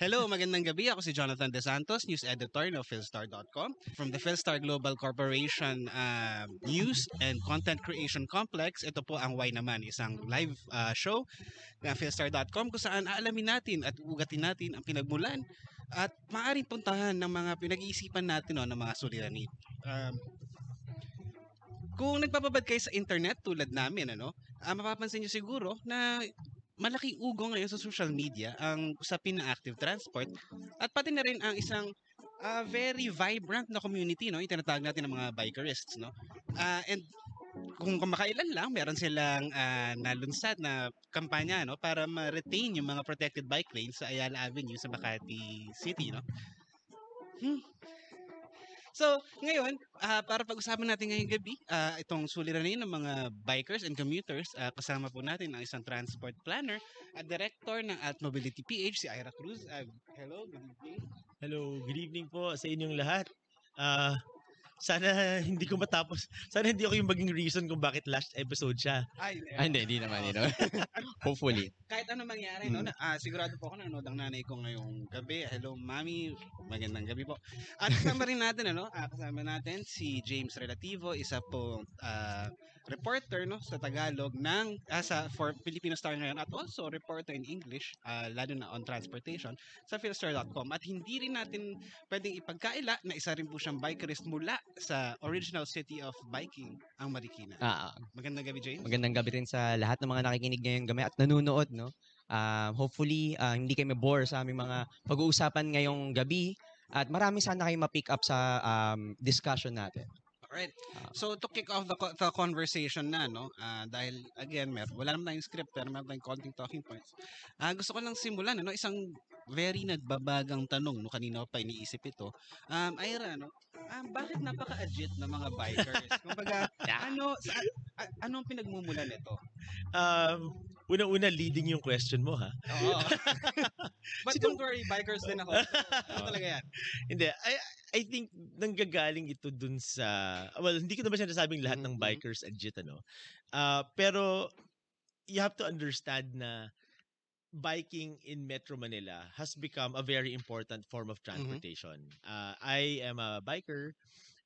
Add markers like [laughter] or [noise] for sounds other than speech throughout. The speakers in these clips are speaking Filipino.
Hello, magandang gabi. Ako si Jonathan De Santos, news editor ng Philstar.com. From the Philstar Global Corporation uh, News and Content Creation Complex, ito po ang Why Naman, isang live uh, show ng Philstar.com kung saan aalamin natin at ugatin natin ang pinagmulan at maaaring puntahan ng mga pinag-iisipan natin no, ng mga suliranin. Um, kung nagpapabad kayo sa internet tulad namin, ano, uh, mapapansin nyo siguro na malaking ugo ngayon sa social media ang usapin ng active transport at pati na rin ang isang uh, very vibrant na community no? Yung tinatawag natin ng mga bikerists no? Uh, and kung kamakailan lang meron silang uh, nalunsad na kampanya no? Para ma-retain yung mga protected bike lanes sa Ayala Avenue sa Makati City no? Hmm. So, ngayon, uh, para pag-usapan natin ngayong gabi, uh, itong suliranin ng mga bikers and commuters, uh, kasama po natin ang isang transport planner at director ng Alt Mobility PH, si Ira Cruz. Uh, hello, good evening. Hello, good evening po sa inyong lahat. Uh, sana hindi ko matapos. Sana hindi ako yung maging reason kung bakit last episode siya. Ay, ah, hindi, hindi naman, you [laughs] know. Hopefully. Kahit ano mangyari, mm. no? Ah, sigurado po ako na nanood ang nanay ko ngayong gabi. Hello, mami. Magandang gabi po. At kasama rin natin, ano? Ah, kasama natin si James Relativo, isa po uh, reporter, no? Sa Tagalog ng, ah, sa, for Filipino Star ngayon at also reporter in English, uh, lalo na on transportation, sa philstar.com. At hindi rin natin pwedeng ipagkaila na isa rin po siyang bikerist mula sa original city of biking, ang Marikina. Ah, Magandang gabi, James. magandang gabi rin sa lahat ng mga nakikinig ngayong gabi at nanonood, no? Um, hopefully, ah, hindi kayo bore sa aming mga pag-uusapan ngayong gabi at marami sana kayo ma-pick up sa um, discussion natin. Alright. So to kick off the, co- the conversation na, no? ah, dahil again, mer wala naman tayong script pero meron tayong konting talking points. Ah, gusto ko lang simulan, ano, isang very nagbabagang tanong, no, kanina pa iniisip ito. Um, Ira, no, um, bakit napaka-agit ng mga bikers? [laughs] Kumbaga, ano, sa, a- anong pinagmumulan nito? Um, una-una leading yung question mo ha. Oo. But don't worry, bikers din ako. [laughs] Ano talaga yan? Hindi, I I think nanggagaling ito dun sa well, hindi ko naman sinasabing lahat ng Mhm. bikers agit ano. Uh, pero you have to understand na biking in Metro Manila has become a very important form of transportation. Uh, I am a biker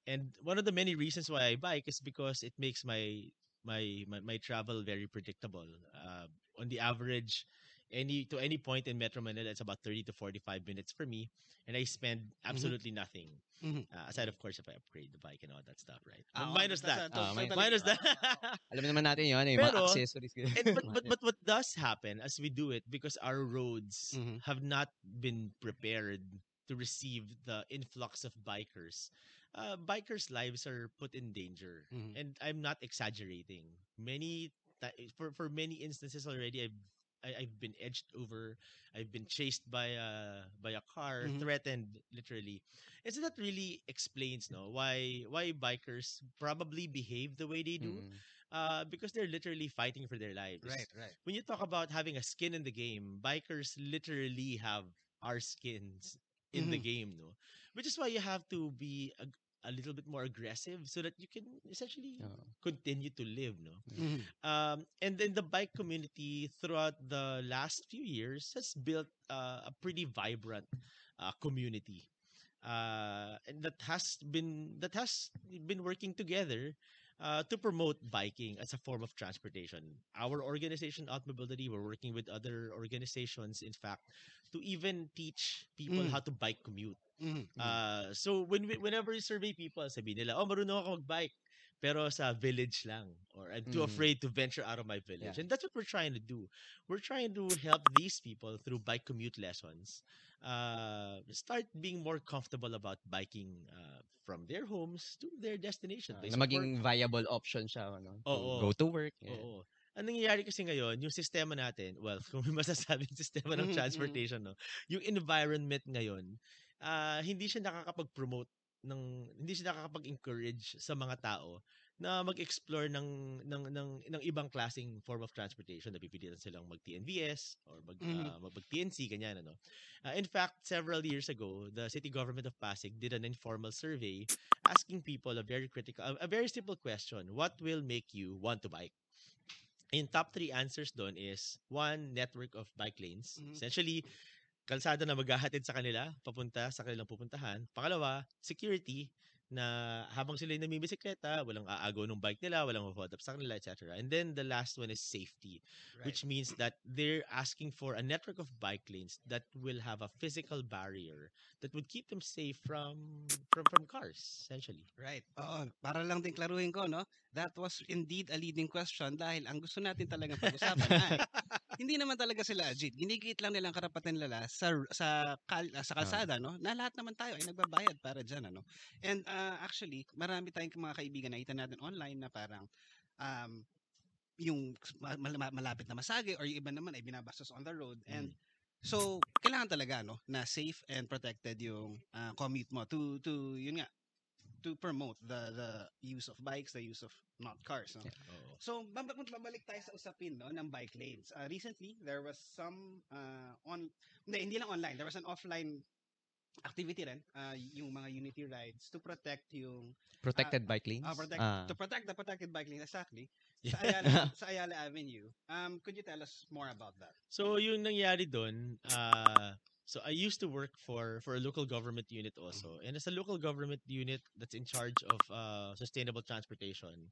and one of the many reasons why I bike is because it makes my my my, my travel very predictable. Uh, on the average any to any point in Metro Manila it's about 30 to 45 minutes for me and I spend absolutely nothing. Mhm. Uh, aside of course if I upgrade the bike and all that stuff, right? Ah, minus that's- that. that's- Ah, that's min- totally- Minus that. [laughs] Alam naman natin yun, mga Pero- accessories. and but, [laughs] but but what does happen as we do it because our roads Mhm. have not been prepared to receive the influx of bikers uh, bikers lives are put in danger Mhm. and i'm not exaggerating many for for many instances already i've I, I've been edged over. I've been chased by a by a car, Mhm. threatened literally. And so that really explains, no, why why bikers probably behave the way they do Mm. uh, because they're literally fighting for their lives. Right, right. When you talk about having a skin in the game, bikers literally have our skins in the Mhm. game, no? Which is why you have to be a, little bit more aggressive so that you can essentially Oo. continue to live, no? Mhm. Um, and then the bike community throughout the last few years has built uh, a pretty vibrant uh, community. Uh, and that has been that has been working together uh, to promote biking as a form of transportation. Our organization, Outmobility, we're working with other organizations, in fact, to even teach people Mm. how to bike commute. Mhm. Uh, so when we, whenever you survey people, sabi nila, oh, marunong ako mag-bike. Pero sa village lang. Or I'm too Mm. afraid to venture out of my village. Yeah. And that's what we're trying to do. We're trying to help these people through bike commute lessons uh, start being more comfortable about biking uh, from their homes to their destination. Place na of work. maging viable option siya, ano? to Oo. Go to work. yeah. Oo. Ang nangyayari kasi ngayon, yung sistema natin, well, [laughs] kung may masasabing sistema ng Mhm, mhm. transportation, no, yung environment ngayon, ah, hindi siya nakakapag-promote ng hindi siya nakakapag-encourage sa mga tao na mag-explore ng ng ng ng ibang klaseng form of transportation. Napipilitan silang mag-TNVS or mag Mhm. ah, mag-TNC ganyan ano. Ah, in fact, several years ago, the city government of Pasig did an informal survey asking people a very critical a, a very simple question, what will make you want to bike? In top three answers doon is one network of bike lanes. Mhm. Essentially, kalsada na maghahatid sa kanila papunta sa kanilang pupuntahan. Pangalawa, security na habang sila namimisikleta, walang aagaw ng bike nila, walang hold up sa kanila, etc. And then the last one is safety, which means that they're asking for a network of bike lanes that will have a physical barrier that would keep them safe from from from cars, essentially. Right. Oo, para lang din klaruhin ko, no? That was indeed a leading question dahil ang gusto natin talagang pag-usapan ay [laughs] hindi naman talaga sila agit. Ginigit lang nilang karapatan nila sa sa kal, sa kalsada, no? Na lahat naman tayo ay nagbabayad para diyan, ano? And ah, actually, marami tayong mga kaibigan na nakita natin online na parang um, yung ma- ma- malapit na masage or yung iba naman ay binabastos on the road and So, kailangan talaga no na safe and protected yung ah, commute mo to to yun nga to promote the the use of bikes, the use of not cars, no? Oo. So, bab- babalik tayo sa usapin no ng bike lanes. Ah, recently, there was some uh, on hindi, hindi lang online, there was an offline activity rin, ah, yung mga unity rides to protect yung Protected bike lanes. ah, protect Ah. to protect the protected bike lanes exactly Yeah. [laughs] sa Ayala sa Ayala Avenue. Um could you tell us more about that? So yung nangyari doon, uh, so I used to work for for a local government unit also. And as a local government unit that's in charge of uh, sustainable transportation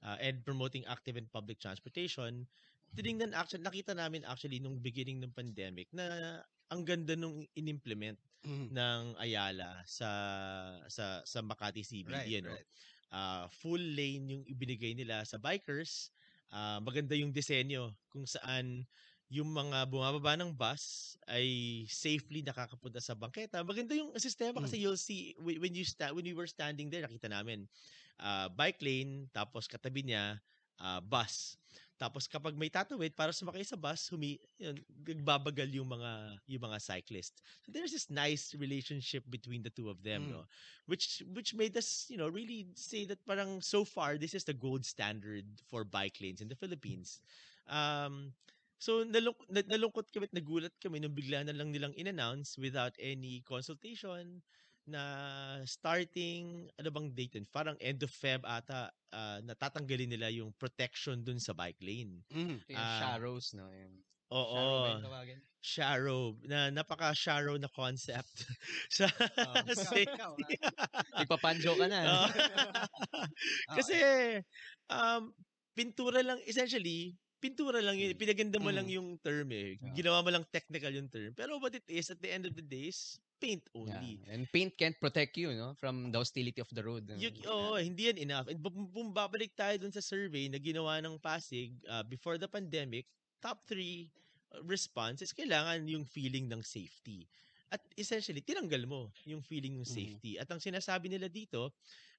uh, and promoting active and public transportation, tinignan actually nakita namin actually nung beginning ng pandemic na ang ganda nung inimplement ng Ayala sa sa sa Makati CBD ano. right. Ah, full lane yung ibinigay nila sa bikers. Ah, maganda yung disenyo kung saan yung mga bumababa ng bus ay safely nakakapunta sa bangketa. Maganda yung sistema kasi you'll see whe- when you sta- when we were standing there nakita namin ah, bike lane tapos katabi niya ah, bus. Tapos kapag may tatawid para sumakay sa bus, humi yun, nagbabagal yung mga yung mga cyclist. So there's this nice relationship between the two of them, Mm. no? Which which made us, you know, really say that parang so far this is the gold standard for bike lanes in the Philippines. Um So nalung, na- nalungkot kami at nagulat kami nung bigla na lang nilang in-announce without any consultation na starting, ano bang date yun? Parang end of Feb ata, ah, natatanggalin nila yung protection dun sa bike lane. Ito yung Ah, Sharrows, no? Yung Oo. Sharrow. Na, napaka-sharrow na concept. [laughs] sa Oh. [laughs] Safety. ikaw, Nagpapanjo ka na. [laughs] Oo. ah. Kasi, um, pintura lang, essentially, pintura lang yun. Pinaganda mo lang Mm. yung term eh. Ginawa mo lang technical yung term. Pero what it is, at the end of the day, paint Yeah. only. And paint can't protect you, no? From the hostility of the road. Yeah. oo, hindi yan enough. And bu- bu- bumabalik tayo dun sa survey na ginawa ng Pasig uh, before the pandemic, top three uh, response is kailangan yung feeling ng safety. At essentially, tinanggal mo yung feeling ng Mhm. safety. At ang sinasabi nila dito,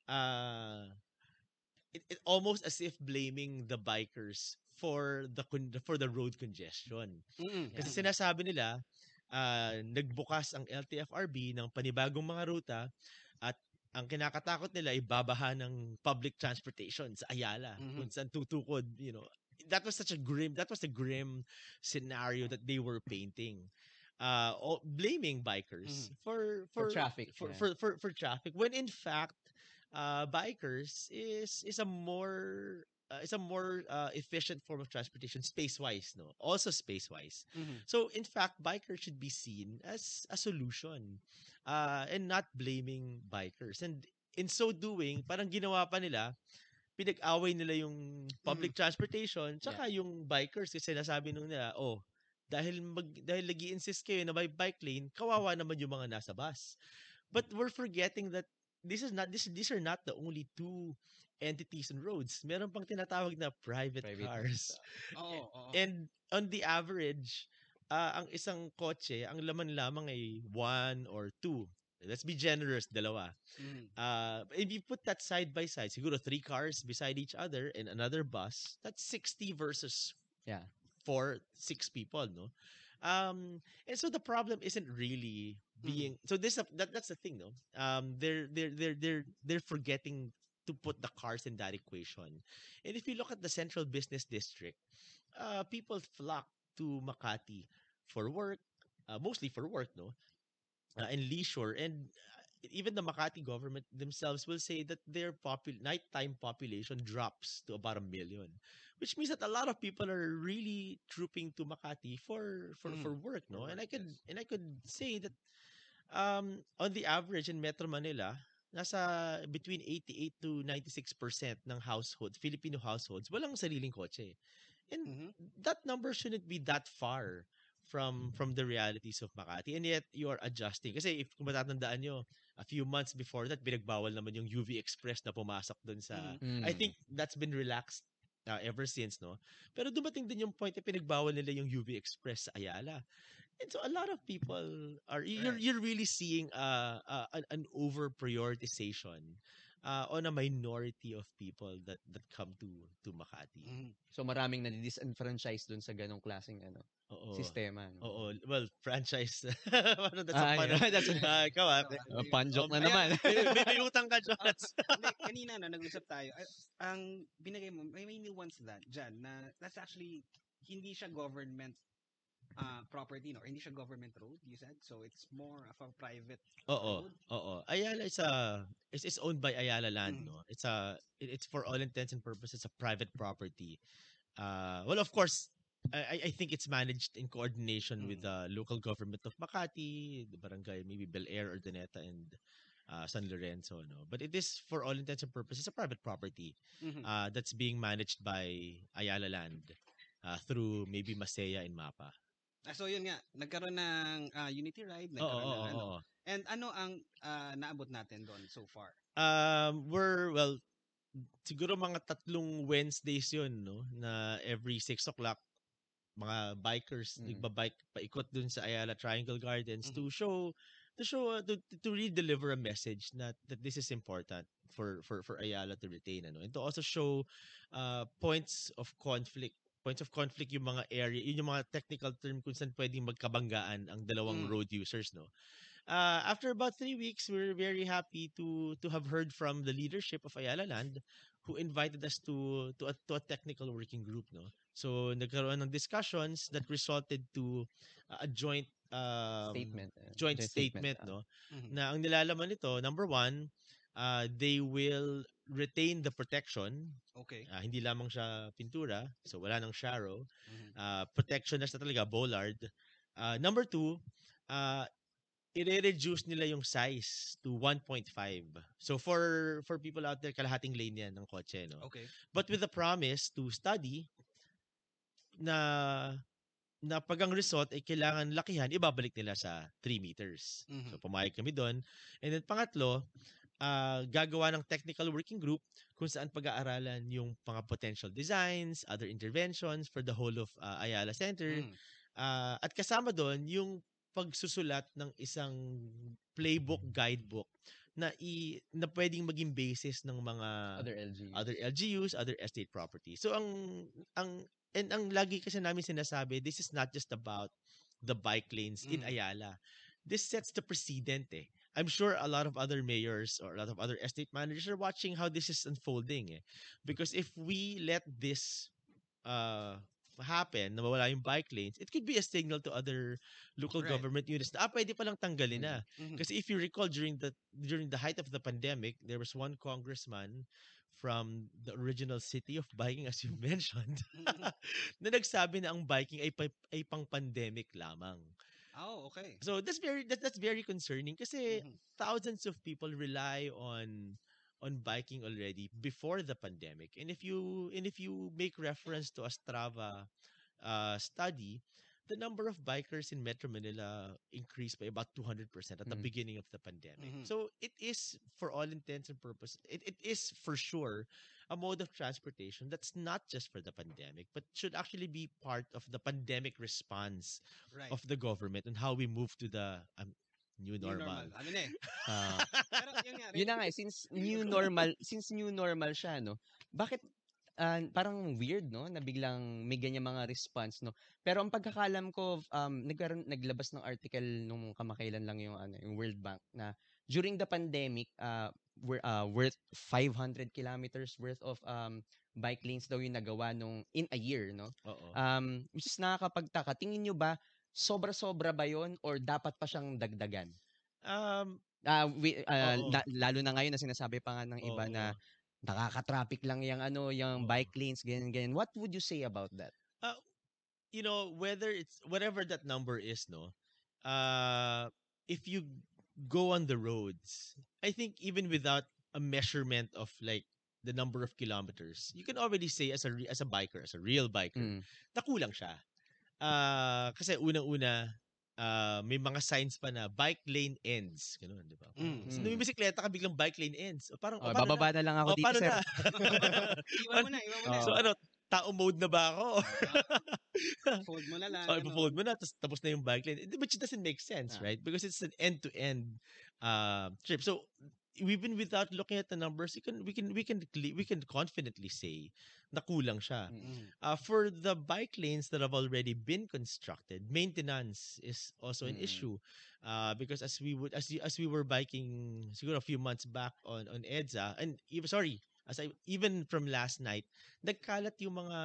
uh, it, it almost as if blaming the bikers for the for the road congestion. Mhm. Kasi Yeah. sinasabi nila, ah, nagbukas ang LTFRB ng panibagong mga ruta at ang kinakatakot nila ay babaha ng public transportation sa Ayala Mhm. kung saan tutukod, you know. That was such a grim, that was the grim scenario that they were painting. Uh, blaming bikers Mhm. for, For for, traffic, for, yeah. for, for, for traffic when in fact uh, bikers is is a more uh, is a more uh, efficient form of transportation space wise no? Also space wise Mhm. so in fact bikers should be seen as a solution uh, and not blaming bikers. And in so doing parang ginawa pa nila pinag-away nila yung public transportation tsaka yung bikers. Kasi nasabi nung nila oh dahil mag dahil lagi insist kayo na may bike lane kawawa naman yung mga nasa bus. But we're forgetting that this is not this these are not the only two entities and roads meron pang tinatawag na private, Private cars [laughs] Oo, oo. and on the average ah, ang isang kotse ang laman lamang ay one or two let's be generous dalawa Mhm. uh, if you put that side by side, siguro three cars beside each other and another bus, that's 60 versus Yeah. four, six people, no? Um, and so the problem isn't really Mhm. being so this that, that's the thing, no? Um, they're they're they're they're they're forgetting to put the cars in that equation. And if you look at the central business district, uh, people flock to Makati for work, uh, mostly for work, no? Uh, and leisure and uh, even the Makati government themselves will say that their popul- nighttime population drops to about a million, which means that a lot of people are really trooping to Makati for for Mm, for work, no? and I could and I could say that um on the average in Metro Manila, nasa between 88 to 96% ng households, Filipino households, walang sariling kotse. And Mhm. that number shouldn't be that far from from the realities of Makati and yet you are adjusting kasi if kung matatandaan nyo a few months before that binagbawal naman yung UV Express na pumasok dun sa Mhm. I Mm. think that's been relaxed uh, ever since no pero dumating din yung point na pinagbawal nila yung UV Express sa Ayala and so a lot of people are you're you're really seeing uh, uh an, an over prioritization uh, on a minority of people that that come to to Makati. Mhm. So maraming nadi-disenfranchise dun sa ganong klaseng ano, Oo. sistema. No? Oo. Well, franchise. [laughs] ano, that's Ah, a yeah, [laughs] that's a- Ah, ikaw ah. Uh, panjok Oh, na naman. [laughs] may, may, utang ka, Jonas. Hindi, kanina no, nag-usap tayo. ay, ang binigay mo, may, may nuance that dyan na that's actually hindi siya government uh, property no or hindi siya government road you said so it's more of a private Oo. road Oo. Ayala is a it's, it's owned by Ayala Land, Mm. no. It's a it- it's for all intents and purposes a private property. Uh well, of course, I I- think it's managed in coordination with Mm. the local government of Makati, the barangay maybe Bel Air, Urdaneta and uh, San Lorenzo, no. But it is for all intents and purposes a private property. Mhm. uh, that's being managed by Ayala Land uh, through maybe Masaya and Mapa. Ah, so yun nga nagkaroon ng ah, unity ride Oo, nagkaroon oo, ng ano oo. and ano ang ah, naabot natin doon so far Um, we're, well, siguro mga tatlong Wednesdays yun, no? Na every 6 o'clock, mga bikers, Mm. nagbabike paikot dun sa Ayala Triangle Gardens Mhm. to show to show uh, to, to really deliver a message that that this is important for for for Ayala to retain ano and to also show uh, points of conflict points of conflict yung mga area yun yung mga technical term kung saan pwedeng magkabanggaan ang dalawang Mm. road users no uh, after about three weeks we're very happy to to have heard from the leadership of Ayala Land who invited us to to a, to a technical working group no so nagkaroon ng discussions that resulted to uh, a joint um, statement. uh, joint statement, ah. no Mhm. na ang nilalaman nito number one uh, they will retain the protection okay Ah, hindi lamang siya pintura so wala nang sharrow Mhm. uh, protection na siya talaga bollard uh, number two uh, i-reduce nila yung size to 1.5 so for for people out there kalahating lane yan ng kotse no okay but with the promise to study na na pag ang result ay kailangan lakihan, ibabalik nila sa 3 meters. Mhm. So pumayag kami doon. And then pangatlo, ah, gagawa ng technical working group kung saan pag-aaralan yung mga potential designs, other interventions for the whole of ah, Ayala Center. Mm. Ah, at kasama doon yung pagsusulat ng isang playbook, guidebook na i na pwedeng maging basis ng mga Other LG. other LGUs, other estate properties. So ang ang and ang lagi kasi namin sinasabi, this is not just about the bike lanes in Mm. Ayala. This sets the precedent eh. I'm sure a lot of other mayors or a lot of other estate managers are watching how this is unfolding eh. Because if we let this uh happen, na mawala yung bike lanes, it could be a signal to other local Right. government units na ah, pwede palang tanggalin na. Mhm. Kasi if you recall during the during the height of the pandemic, there was one congressman from the original city of biking as you [laughs] mentioned Mhm. na nagsabi na ang biking ay ay pang pandemic lamang. Oh okay So that's very that, that's very concerning kasi Mhm. thousands of people rely on on biking already before the pandemic. And if you and if you make reference to a Strava uh, study, the number of bikers in Metro Manila increased by about 200% at the Mm. beginning of the pandemic. Mhm. So it is for all intents and purposes it, it is for sure a mode of transportation that's not just for the pandemic but should actually be part of the pandemic response right. of the government and how we move to the um, new New normal. ano na eh. Ah, [laughs] pero yun nga yun na nga, eh, since [laughs] new normal, since new normal siya, no, bakit ah, parang weird, no, na biglang may ganyan mga response, no. Pero ang pagkakalam ko, um, nagkaroon, naglabas ng article nung kamakailan lang yung, ano, yung World Bank na during the pandemic, uh, uh, worth 500 kilometers worth of um, bike lanes daw yung nagawa nung in a year, no. Oo. Um, which is nakakapagtaka. Tingin nyo ba, sobra-sobra ba yon or dapat pa siyang dagdagan? um Ah, wi- ah, Oo. na- lalo na ngayon na sinasabi pa nga ng iba oo. na nakaka-traffic lang yung ano, yung Oo. bike lanes, ganyan, ganyan. What would you say about that? you know whether it's whatever that number is no uh if you go on the roads i think even without a measurement of like the number of kilometers you can already say as a re- as a biker as a real biker Mm. nakulang siya Ah kasi unang-una ah, may mga signs pa na bike lane ends ganun di ba Mm. so, Mm. numibisikleta ka biglang bike lane ends o parang Oh, o, bababa na lang na? ako O, dito, sir. na? [laughs] [laughs] Iwan mo na, iwan mo na. Oo. so ano tao mode na ba ako [laughs] Fold mo na [laughs] lang. Oh, ano. ipo-fold mo na, tapos tapos na yung bike lane. Which doesn't make sense, Ah. right? Because it's an end-to-end uh, trip. So even without looking at the numbers, you can we can we can we can confidently say na kulang siya. Mm. Uh, for the bike lanes that have already been constructed, maintenance is also an Mm. issue. Uh, because as we would as as we were biking siguro a few months back on on EDSA and even sorry as I even from last night nagkalat yung mga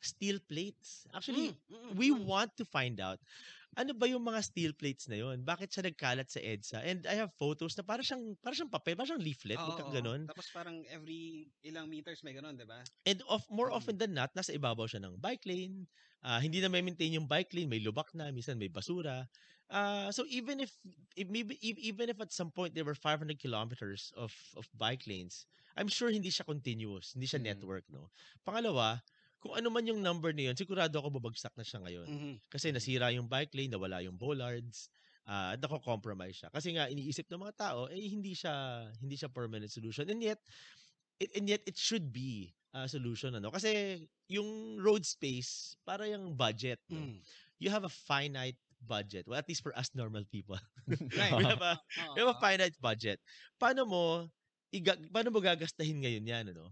steel plates. Actually, Mm, mm, we mm. want to find out ano ba yung mga steel plates na yon? Bakit siya nagkalat sa EDSA? And I have photos na para siyang para siyang papel, para siyang leaflet, kang oo. ganun. Tapos parang every ilang meters may ganun, di ba? And of more Mm. often than not, nasa ibabaw siya ng bike lane. Ah, hindi na maintain yung bike lane, may lubak na, minsan may basura. Ah, so even if, if maybe e- even if at some point there were 500 kilometers of of bike lanes, I'm sure hindi siya continuous, hindi siya Mm. network, no. Pangalawa, kung ano man yung number na yun, sigurado ako babagsak na siya ngayon. Mhm. Kasi nasira yung bike lane, nawala yung bollards, ah at nako-compromise siya. Kasi nga iniisip ng mga tao eh hindi siya hindi siya permanent solution. And yet it, and yet it should be a solution ano kasi yung road space para yung budget no? Mm. you have a finite budget well at least for us normal people [laughs] [laughs] Right. we have a [laughs] we have a finite budget paano mo iga, paano mo gagastahin ngayon yan ano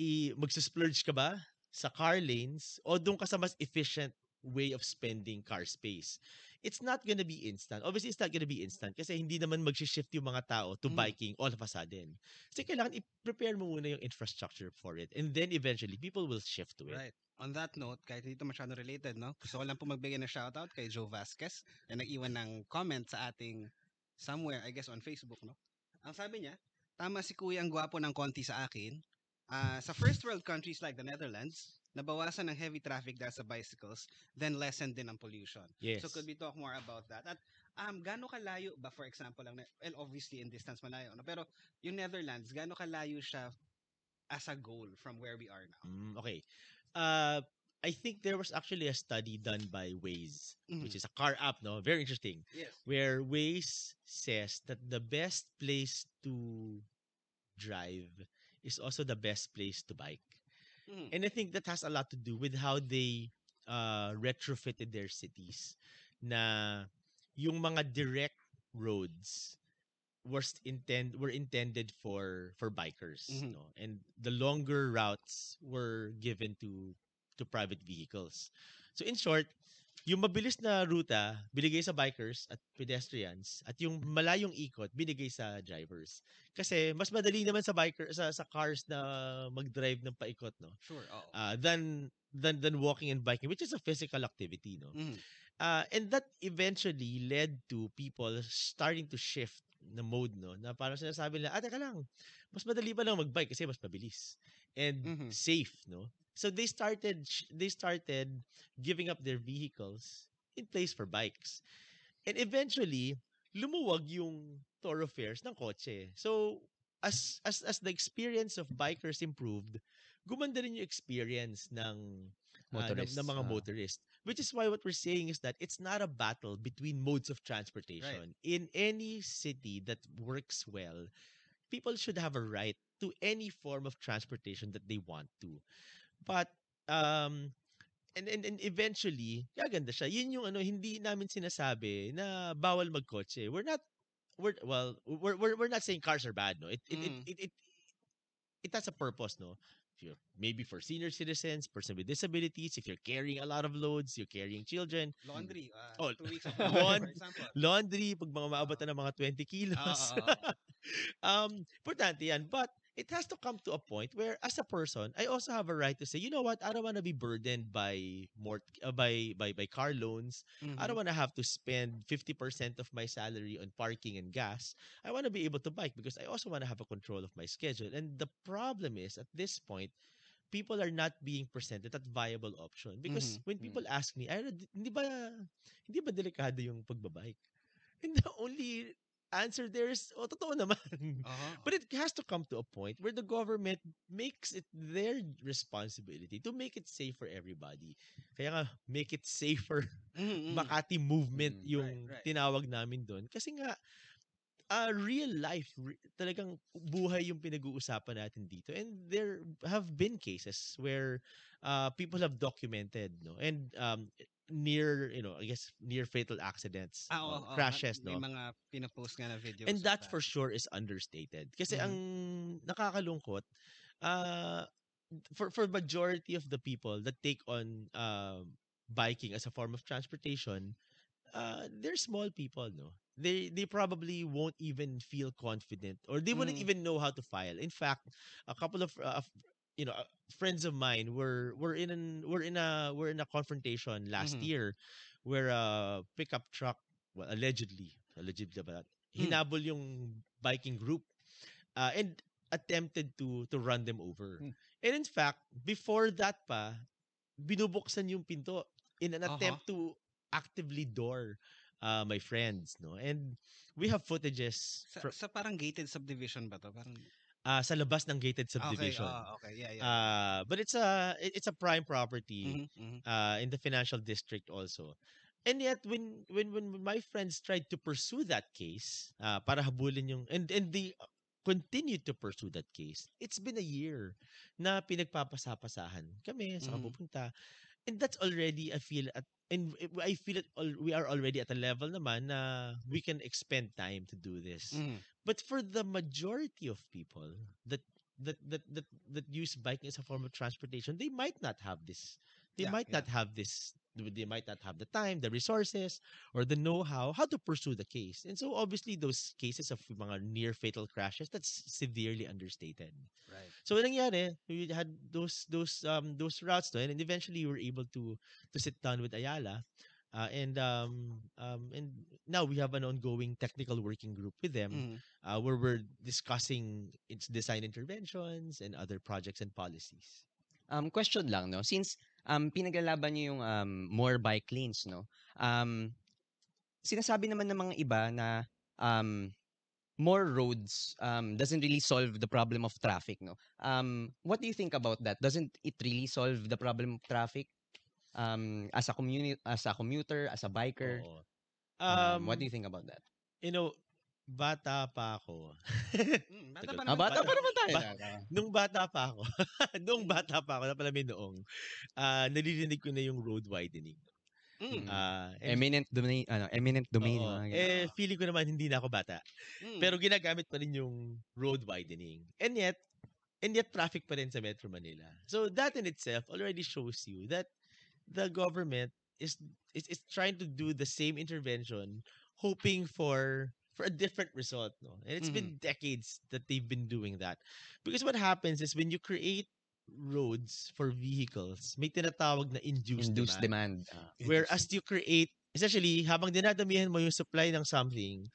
i magsa-splurge ka ba sa car lanes o doon ka sa mas efficient way of spending car space it's not gonna be instant obviously it's not gonna be instant kasi hindi naman mag-shift yung mga tao to Mm. biking all of a sudden kasi kailangan i-prepare mo muna yung infrastructure for it and then eventually people will shift to it Right. On that note, kahit hindi ito masyado related, no? Gusto ko lang po magbigay ng shoutout kay Joe Vasquez na nag-iwan ng comment sa ating somewhere, I guess on Facebook, no? Ang sabi niya, tama si kuya ang gwapo ng konti sa akin. Ah, sa first world countries like the Netherlands, nabawasan ng heavy traffic dahil sa bicycles, then lessen din ang pollution. yes So could we talk more about that? At um, gaano kalayo ba, for example, lang, well, obviously in distance malayo, no? pero yung Netherlands, gaano kalayo siya as a goal from where we are now? Mm, okay uh I think there was actually a study done by Waze which Mhm. is a car app no very interesting Yes. where Waze says that the best place to drive is also the best place to bike. Mhm. And I think that has a lot to do with how they uh, retrofitted their cities. Na yung mga direct roads were intend were intended for for bikers, Mhm. no? And the longer routes were given to to private vehicles. So in short, yung mabilis na ruta binigay sa bikers at pedestrians at yung malayong ikot binigay sa drivers. Kasi mas madali naman sa biker sa sa cars na mag-drive ng paikot, no? Sure. Oo. uh, than than than walking and biking, which is a physical activity, no. Mhm. Uh, and that eventually led to people starting to shift the mode, no. Na parang sinasabi nila, ah, teka lang, mas madali pa lang magbike kasi mas mabilis and Mhm. safe, no. So they started they started giving up their vehicles in place for bikes, and eventually lumuwag yung thoroughfares ng kotse. So as as as the experience of bikers improved, gumanda rin yung experience ng ah, ng, Motorists, ng mga ah. motorists. Which is why what we're saying is that it's not a battle between modes of transportation. In any city that works well, people should have a right to any form of transportation that they want to. But um and and, and eventually, gaganda siya. Yun yung ano, hindi namin sinasabi na bawal magkotse. We're not we're well, we're we're, we're not saying cars are bad, no. It it, Mm. it it it it has a purpose, no. If you're maybe for senior citizens, person with disabilities, if you're carrying a lot of loads, you're carrying children, Laundry. ah, Oh, two weeks [laughs] laund- for example. laundry, pag mga maabot na ng mga 20 kilos. Oo, oo, [laughs] oo. um, importante yan. But it has to come to a point where as a person i also have a right to say you know what i don't want to be burdened by more uh, by by by car loans Mm-hmm. i don't want to have to spend 50% of my salary on parking and gas i want to be able to bike because i also want to have a control of my schedule and the problem is at this point people are not being presented that viable option because Mhm. when Mm. people ask me ay hindi ba hindi ba delikado yung pagbabike and the only answer there is oh totoo naman Uh-huh. but it has to come to a point where the government makes it their responsibility to make it safe for everybody. Kaya nga, make it safer. [laughs] Mm-mm. Makati movement Mm, yung right, right. tinawag namin doon. Kasi nga, uh, real life, re- talagang buhay yung pinag-uusapan natin dito. And there have been cases where uh, people have documented, no? And um, near, you know, I guess, near fatal accidents, Ah, oo, uh, oo. crashes, May no? mga pinapost nga na videos. And that for sure is understated. Kasi Mhm. ang nakakalungkot, uh, for for majority of the people that take on uh, biking as a form of transportation, uh, they're small people, no? They they probably won't even feel confident or they wouldn't Mm. even know how to file. In fact, a couple of uh, of, you know uh, friends of mine were were in an were in a were in a confrontation last Mhm. year where a pickup truck well allegedly allegedly ba Mm. hinabol yung biking group uh, and attempted to to run them over. Mm. And in fact, before that pa, binubuksan yung pinto in an Aha. attempt to actively door uh, my friends, no? And we have footages Sa, fro- sa parang gated subdivision ba to? Parang uh, sa labas ng gated Okay, subdivision. ah, okay, yeah, yeah. Uh, but it's a it- it's a prime property Mhm, mhm. uh, in the financial district also. And yet when when when my friends tried to pursue that case uh, para habulin yung and and they continued to pursue that case. It's been a year na pinagpapasapasahan kami sa Mhm. pupunta. And that's already I feel at and I feel al- we are already at a level naman na we can expend time to do this. Mhm. But for the majority of people that that that that that use biking as a form of transportation, they might not have this. They Yeah, might yeah. not have this. They might not have the time, the resources, or the know-how how to pursue the case. And so, obviously, those cases of mga near fatal crashes that's severely understated. Right. So, nangyari, we had those those um those routes, no, and eventually we were able to to sit down with Ayala, uh, and um um and now we have an ongoing technical working group with them Mhm. uh, where we're discussing its design interventions and other projects and policies. Um, question lang, no? Since um, pinaglalaban niyo yung um, more bike lanes, no? Um, sinasabi naman ng mga iba na um, more roads um, doesn't really solve the problem of traffic, no? Um, what do you think about that? Doesn't it really solve the problem of traffic? Um, as a communi- as a commuter, as a biker, um, Um, what do you think about that? you know, bata pa ako. Mm, bata pa Ah, naman bata tayo. pa naman tayo. Ba- nung bata pa ako, [laughs] nung bata pa ako, na pala may noong, ah naririnig ko na yung road widening. Mm, Ah, and- Eminent domain, ano, eminent domain. oo. mga eh, feeling ko naman hindi na ako bata. mm. Pero ginagamit pa rin yung road widening. And yet, and yet traffic pa rin sa Metro Manila. So that in itself already shows you that the government is is, is trying to do the same intervention hoping for for a different result, no? And it's been decades that they've been doing that. Because what happens is when you create roads for vehicles, may tinatawag na induced, Induced demand. demand. Ah. Whereas you create, essentially, habang dinadamihan mo yung supply ng something,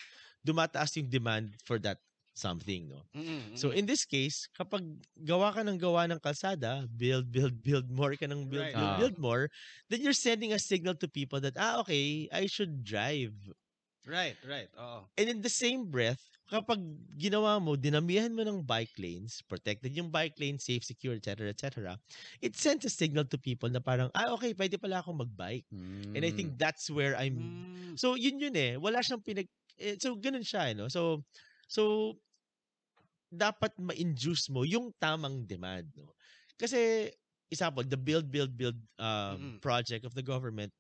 dumataas yung demand for that something, no? Mm, mm, So mm. in this case, kapag gawa ka ng gawa ng kalsada, build, build, build more ka ng build, Right. build, Ah. build more, then you're sending a signal to people that, ah, okay, I should drive. Right, right. Oo. And in the same breath, kapag ginawa mo, dinamihan mo ng bike lanes, protected yung bike lane, safe, secure, etc., etc., it sends a signal to people na parang, ah, okay, pwede pala akong magbike. And I Mm. think that's where I'm Mm. So yun yun eh, wala siyang pinag eh, so ganun siya, eh, no? So so dapat ma-induce mo yung tamang demand, no? Kasi example, the build build build um Mm-mm. project of the government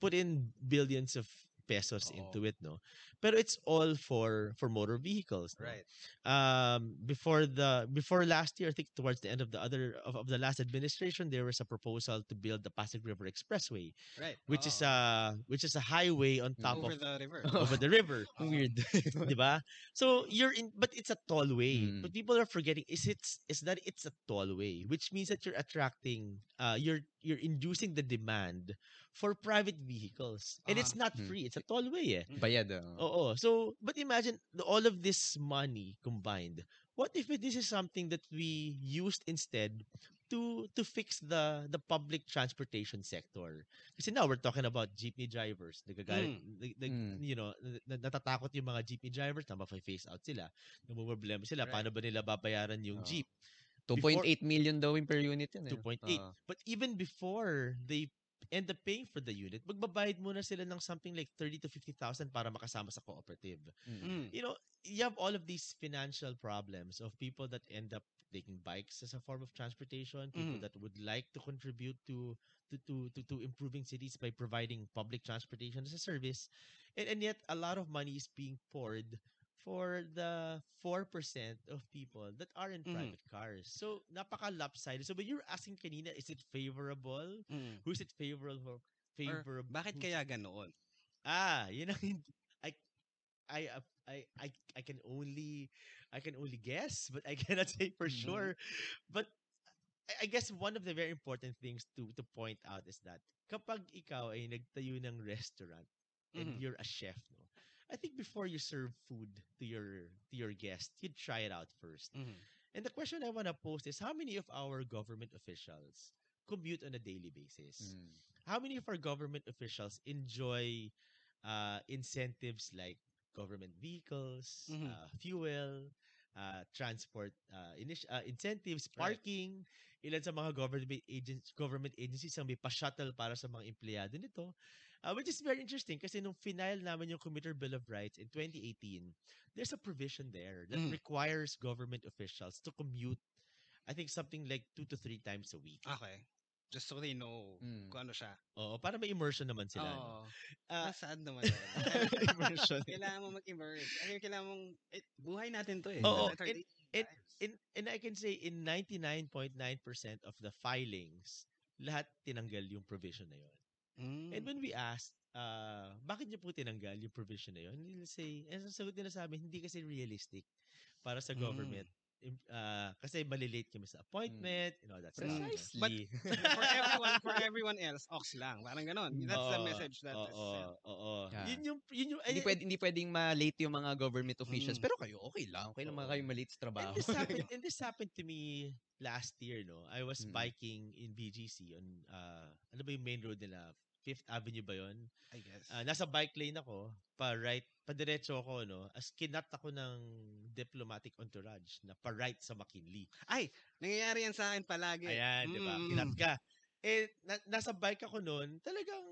put in billions of pesos Oo. into it, no? Pero it's all for for motor vehicles. no? Right. um before the before last year i think towards the end of the other of, of the last administration there was a proposal to build the pasig river expressway Right. which is a which is a highway on top over of the river. over the river [laughs] [laughs] weird. [laughs] di ba so you're in but it's a tollway Mm. but people are forgetting is it's is that it's a tollway which means that you're attracting uh you're you're inducing the demand for private vehicles and it's not Mm. free it's a tollway eh Bayad. ah. Oo. So, but imagine all of this money combined. What if it, this is something that we used instead to to fix the the public transportation sector? Kasi now we're talking about jeepney drivers. Nagagalit, nag- nag- Mm. you know, na- natatakot yung mga jeepney drivers na ma-face out sila. Namumroblema sila. Right. Paano ba nila babayaran yung Oo. jeep? 2.8 million daw per unit yun. Eh. 2.8. Ah. But even before they end up paying for the unit, magbabayad muna sila ng something like 30 to 50,000 para makasama sa cooperative. Mm. Mm. you know, you have all of these financial problems of people that end up taking bikes as a form of transportation, people Mhm. that would like to contribute to to, to to to improving cities by providing public transportation as a service, and and yet a lot of money is being poured for the 4% of people that are in Mhm. private cars. So, napaka lopsided. So, when you're asking kanina, is it favorable? Mm. Who's it favorable? Favorable. Bakit kaya ganoon? Ah, yun ang [laughs] hindi- I I uh, I I I can only I can only guess, but I [laughs] cannot say for Mhm. sure. But I, I guess one of the very important things to to point out is that kapag ikaw ay nagtayo ng restaurant and Mhm. you're a chef, no. I think before you serve food to your to your guest, you'd try it out first. Mhm. And the question I want to pose is how many of our government officials commute on a daily basis? Mm. how many of our government officials enjoy uh, incentives like government vehicles, Mhm. uh, fuel, uh, transport uh, initi- uh, incentives, Right. parking? Ilan sa mga government agents, government agencies ang may pa-shuttle para sa mga empleyado nito? Uh, which is very interesting kasi nung final naman yung Commuter Bill of Rights in 2018, there's a provision there that Mm. requires government officials to commute I think something like two to three times a week. Okay. Just so they know Mm. kung ano siya. Oo, para may immersion naman sila. Oo. Ah, Ah, sad naman. yun. [laughs] immersion. [laughs] kailangan mo mag-immerse. I mean, kailangan mong, eh, buhay natin to eh. Oo, and- lives. and, and I can say in 99.9% of the filings, lahat tinanggal yung provision na yun. Mm. And when we asked, uh, bakit niyo po tinanggal yung provision na yun? They'll say, and ang sagot nila sa amin, hindi kasi realistic para sa Mm. government. Im- uh, kasi malilate kami sa appointment, you know, that's Precisely. But, for everyone, for everyone else, ox lang. Parang ganon. That's the Oo, message that is oo, sent. oo. Yeah. Yun yung, yun yung, hindi, ay- pwede, hindi pwedeng ma-late yung mga government officials. Mm. Pero kayo, okay lang. Okay lang mga Oo. kayo ma-late sa trabaho. And this happened [laughs] and this happened to me last year, no. I was Mm. biking in BGC on uh ano ba yung main road nila? Fifth Avenue ba 'yon? I guess. Ah, nasa bike lane ako, pa right, pa diretso ako, no. As kinat ako ng diplomatic entourage na pa right sa McKinley. Ay, nangyayari yan sa akin palagi. Ayan, di ba? Mm. Kinat ka. Eh, na- nasa bike ako noon, talagang,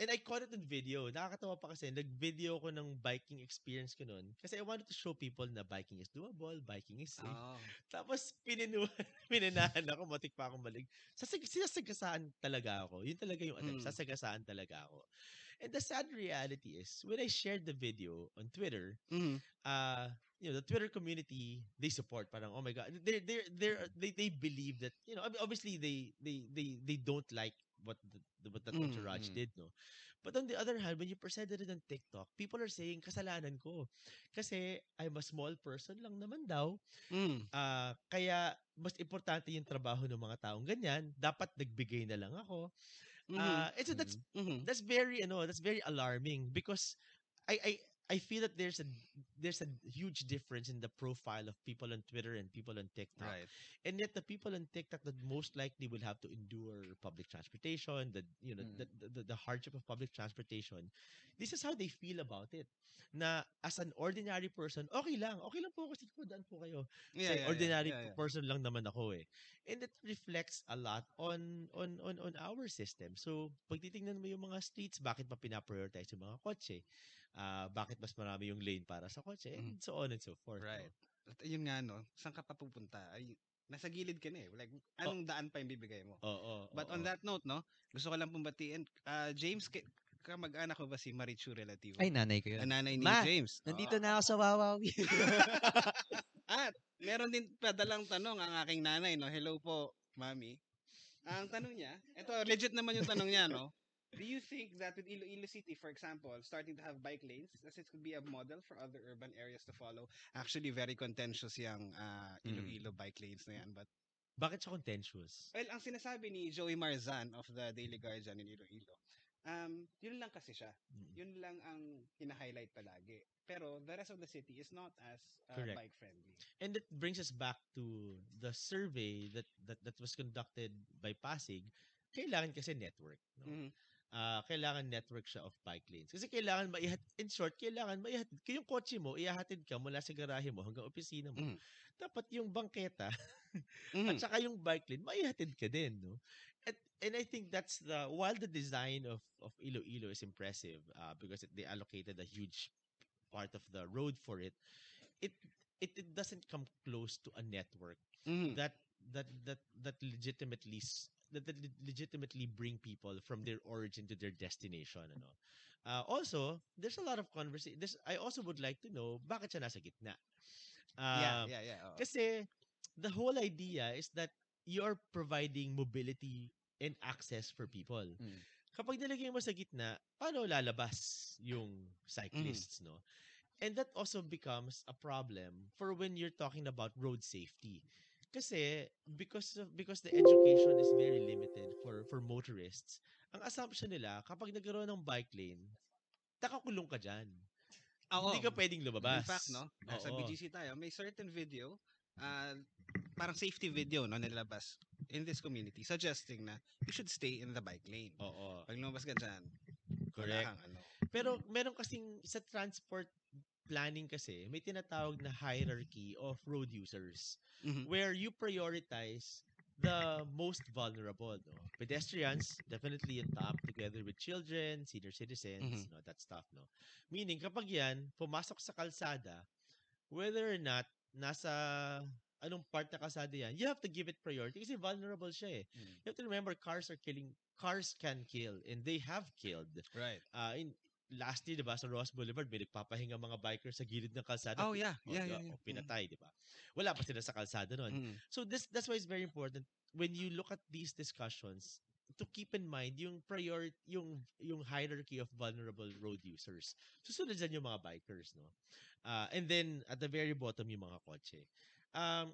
and I caught it on video. Nakakatawa pa kasi, nag-video ko ng biking experience ko noon. Kasi I wanted to show people na biking is doable, biking is safe. Oo. [laughs] Tapos, pininuhan, [laughs] pininahan ako, matik pa akong malig. Sasag, sinasagasaan talaga ako. Yun talaga yung attempt. Mm. Sasagasaan talaga ako. And the sad reality is, when I shared the video on Twitter, Mhm. uh, you know, the Twitter community, they support parang, oh my God, they're, they're, they, they believe that, you know, ob- obviously they, they, they, they don't like what the, what that Mm, entourage mm. did, no? But on the other hand, when you presented it on TikTok, people are saying, kasalanan ko. Kasi I'm a small person lang naman daw. Mm. Ah, kaya mas importante yung trabaho ng mga taong ganyan. Dapat nagbigay na lang ako. Mhm. Ah, and so that's Mhm. that's very ano, that's very alarming because I I I feel that there's a there's a huge difference in the profile of people on Twitter and people on TikTok. Right. And yet the people on TikTok that most likely will have to endure public transportation, the you know, Mm. the, the the hardship of public transportation. This is how they feel about it. Na as an ordinary person, okay lang, okay lang po kasi po daan po kayo. Yeah, yeah, ordinary yeah, yeah, yeah. person lang naman ako eh. And it reflects a lot on on on on our system. So, pag titingnan mo yung mga streets, bakit pa pinaprioritize yung mga kotse? Ah, bakit mas marami yung lane para sa kotse? And so on and so forth. no? Right. At yun nga, no, saan ka pa pupunta? Ay, nasa gilid ka na eh. Like, anong daan pa yung bibigay mo? Oo. But oo. on that note, no, gusto ko lang pong batiin. Uh, James, ki- kamag-anak ko ba si Marichu Relativo? Ay, nanay ko Ang yun. nanay ni Ma, James. Nandito Oo. na ako sa Wawawi. [laughs] At meron din padalang tanong ang aking nanay, no? Hello po, mami. Ang tanong niya, ito legit naman yung tanong niya, no? Do you think that with Iloilo City, for example, starting to have bike lanes, that it could be a model for other urban areas to follow? Actually, very contentious yung uh, Iloilo bike lanes na yan. But, Bakit siya contentious? well, ang sinasabi ni Joey Marzan of the Daily Guardian in Iloilo, um, yun lang kasi siya. Mm. Yun lang ang hina-highlight palagi. Pero the rest of the city is not as uh, Correct. bike-friendly. And that brings us back to the survey that that, that was conducted by Pasig. Kailangan kasi network. No? Mhm. Ah, kailangan network siya of bike lanes. Kasi kailangan maihat in short, kailangan maihatid ko yung kotse mo, ihahatid ka mula sa garahe mo hanggang opisina mo. Mhm. Dapat yung bangketa Mhm. [laughs] at saka yung bike lane, maihatid ka din, no? At, and I think that's the while the design of of Iloilo is impressive uh, because it, they allocated a huge part of the road for it, it it, it doesn't come close to a network Mhm. that that that that legitimately that, that le- legitimately bring people from their origin to their destination ano uh, also there's a lot of conversation this I also would like to know bakit siya nasa gitna yeah, Um, yeah, yeah. oo. kasi the whole idea is that you're providing mobility and access for people. Mm. Kapag nilagay mo sa gitna, paano lalabas yung cyclists, no? And that also becomes a problem for when you're talking about road safety. Kasi because of, because the education is very limited for for motorists, ang assumption nila kapag nagkaroon ng bike lane, takakulong ka diyan. Oo. Hindi ka pwedeng lumabas. In fact, no, Oo. BGC tayo, may certain video, uh, parang safety video, no, nilabas in this community, suggesting na you should stay in the bike lane. Oo. Pag lumabas ka wala Correct. kang ano. Pero meron kasing sa transport planning kasi, may tinatawag na hierarchy of road users Mhm. where you prioritize the most vulnerable. No? Pedestrians, definitely on top together with children, senior citizens, Mhm. no, that stuff. No? Meaning, kapag yan, pumasok sa kalsada, whether or not nasa anong part na kalsada yan, you have to give it priority kasi vulnerable siya eh. Mm. You have to remember, cars are killing, cars can kill, and they have killed Right. uh, in last year, 'di ba, sa Ross Boulevard, may nagpapahinga mga bikers sa gilid ng kalsada. Oh, yeah. O, Yeah, yeah, yeah. O, pinatay, 'di ba? Wala pa sila sa kalsada noon. Mhm. So this that's why it's very important when you look at these discussions to keep in mind yung priority yung yung hierarchy of vulnerable road users. Susunod dyan yung mga bikers, no? Uh, and then at the very bottom yung mga kotse. Um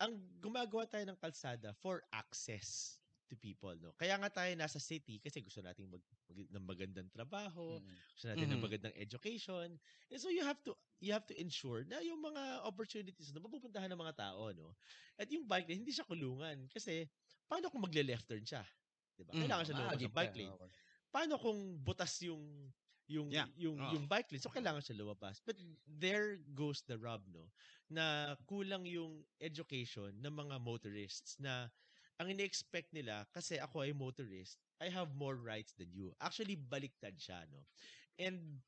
ang gumagawa tayo ng kalsada for access to people, no? Kaya nga tayo nasa city kasi gusto nating mag, mag- ng magandang trabaho, Mm. gusto natin ng Mhm. magandang education. And so you have to you have to ensure na yung mga opportunities na mapupuntahan ng mga tao, no? At yung bike lane, hindi siya kulungan kasi paano kung magle-left turn siya? 'Di ba? Mm. Kailangan siya lumabas gitna, ng bike lane. Paano kung butas yung yung Yeah. yung Oo. yung bike lane? So kailangan siya lumabas. But there goes the rub, no? Na kulang yung education ng mga motorists na ang ini-expect nila kasi ako ay motorist, I have more rights than you. Actually baliktad siya, no? And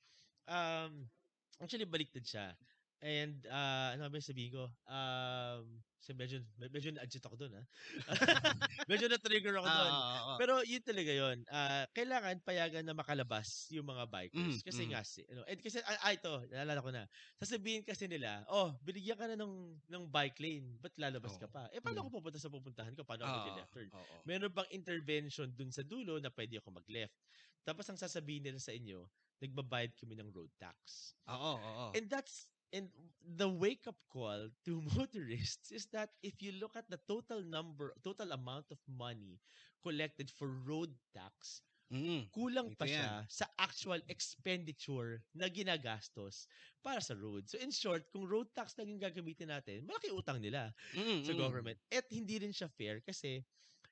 um actually baliktad siya. And uh, ano ba yung sabihin ko? Um, so medyo, medyo na-adjust ako doon, ha? [laughs] medyo na-trigger ako [laughs] Ah, doon. oo, oo. Pero yun talaga yun. Ah, kailangan payagan na makalabas yung mga bikers. Mm, kasi mm. nga, si, ano, and kasi, ah, ah, ito, naalala ko na. Sasabihin kasi nila, oh, binigyan ka na ng, ng bike lane, ba't lalabas ka Oo. pa? Eh, paano Mm. ako pupunta sa pupuntahan ko? Paano ako Oo, mag-left turn? oo. Meron bang intervention dun sa dulo na pwede ako mag-left? Tapos ang sasabihin nila sa inyo, nagbabayad kami ng road tax. Oo, oo. And that's and the wake up call to [laughs] motorists is that if you look at the total number, total amount of money collected for road tax, Mhm. kulang pa Ito yan. siya sa actual expenditure na ginagastos para sa road. So in short, kung road tax yung gagamitin natin, malaki utang nila Mhm, sa mhm. government. At hindi rin siya fair kasi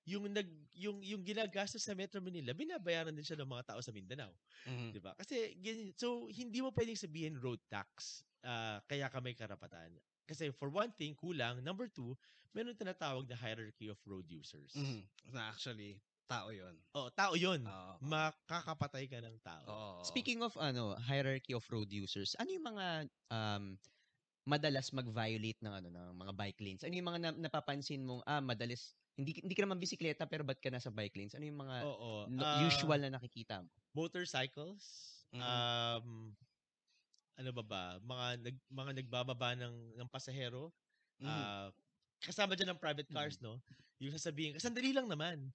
yung nag yung yung ginagastos sa Metro Manila, binabayaran din siya ng mga tao sa Mindanao. Mhm. 'di ba? Kasi so hindi mo pwedeng sabihin road tax. Ah, kaya ka may karapatan. Kasi for one thing, kulang. Number two, meron tinatawag na hierarchy of road users. Mhm. Na actually, tao yun. Oh, tao 'yon. Oo. Makakapatay ka ng tao. Oo. Speaking of ano, hierarchy of road users, ano yung mga um, madalas mag-violate ng ano ng mga bike lanes? Ano yung mga na- napapansin mong ah madalas hindi hindi ka naman bisikleta pero ba't ka nasa bike lanes? Ano yung mga Oo. no- ah, usual na nakikita mo? motorcycles, Mhm. um, ano ba ba, mga nag, mga nagbababa ng ng pasahero, Mhm. ah, kasama dyan ng private cars, no? Yung sasabihin, sandali lang naman.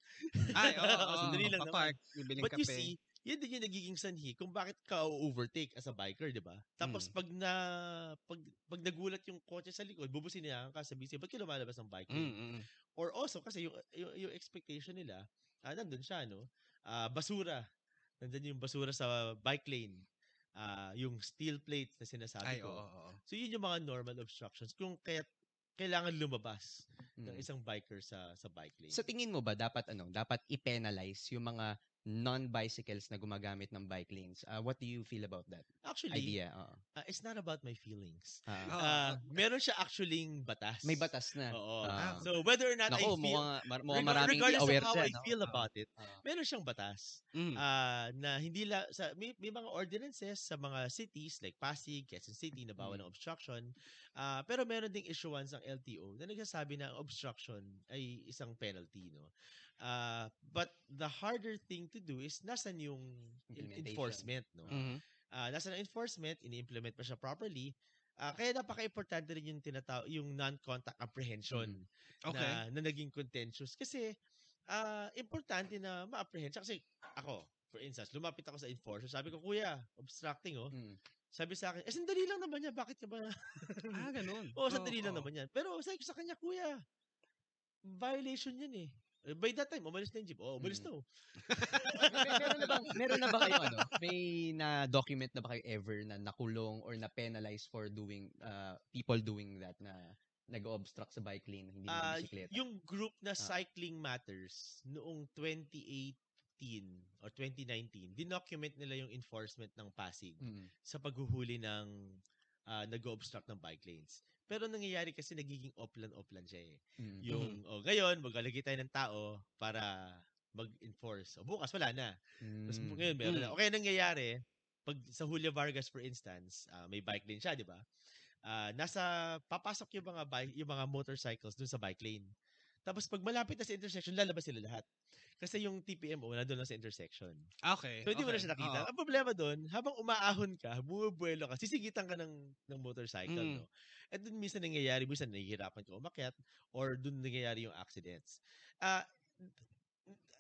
Ay, [laughs] oo, oo, Sandali lang naman. But kape. you see, yun din yung nagiging sanhi kung bakit ka overtake as a biker, di ba? Tapos Mm. pag na pag, pag nagulat yung kotse sa likod, bubusinahan ka, sabihin, ba't ka lumalabas ng bike Mm, lane?" mm, mm. Or also, kasi yung, yung, yung expectation nila, ah, nandun siya, no? Ah, basura. Nandun yung basura sa bike lane. Ah, yung steel plate na Ay, sinasabi ko. oo, oo. So, yun yung mga normal obstructions. Kung kaya kailangan lumabas ng Mm. isang biker sa sa bike lane. Sa tingin mo ba dapat ano, dapat i-penalize yung mga non-bicycles na gumagamit ng bike lanes? Uh, what do you feel about that Actually, idea? Oo. ah, it's not about my feelings. Oo. Ah, meron siya actually batas. may batas na. Oo. Ah. so, whether or not Nako, I feel, mukhang, mar- mukhang maraming regardless aware of how dyan. I no? feel about it, ah. meron siyang batas. Mm. ah na hindi la sa may, may mga ordinances sa mga cities like Pasig, Quezon City na bawal Mm. ng obstruction. Ah pero meron ding issuance ng LTO na nagsasabi na ang obstruction ay isang penalty, no. Ah but the harder thing to do is nasan yung enforcement, no. Mhm. Ah nasan ang enforcement, ini-implement pa siya properly. Ah kaya napaka-importante rin yung tinataw yung non-contact apprehension Mm. Okay. na, na naging contentious kasi ah importante na ma-apprehend siya kasi ako for instance lumapit ako sa enforcer sabi ko kuya obstructing oh Mm. sabi sa akin eh sandali lang naman yan bakit ka ba ah, ganun. [laughs] oh sandali lang Oo. naman yan pero sabi ko sa kanya kuya violation yan Eh, by that time umalis na yung jeep oh umalis Mm. na oh [laughs] Mer- meron na bang meron na ba kayo ano? May na document na ba kayo ever na nakulong or na penalize for doing uh, people doing that na nag-obstruct sa bike lane hindi Ah, na bisikleta? yung group na Ah. Cycling Matters noong 2018 or 2019 dinocument nila yung enforcement ng Pasig Mm. sa paghuhuli ng ah, nag-obstruct ng bike lanes. Pero nangyayari kasi nagiging offline-offline siya eh. Mm. Yung, oh, ngayon, maglalagay tayo ng tao para mag-enforce. O bukas, wala na. Tapos Mm. ngayon, meron na. Mm. O kaya nangyayari, pag sa Julio Vargas, for instance, ah, may bike lane siya, di ba? Ah, nasa, papasok yung mga, bike, yung mga motorcycles dun sa bike lane. Tapos pag malapit na sa intersection, lalabas sila lahat. Kasi yung TPMO, wala doon lang sa intersection. Okay. So, hindi mo na okay. siya nakita. Oo. Ang problema doon, habang umaahon ka, bumubuelo ka, sisigitan ka ng, ng motorcycle, Mm. no? At doon minsan nangyayari, minsan nahihirapan ka umakyat, or doon nangyayari yung accidents. Ah,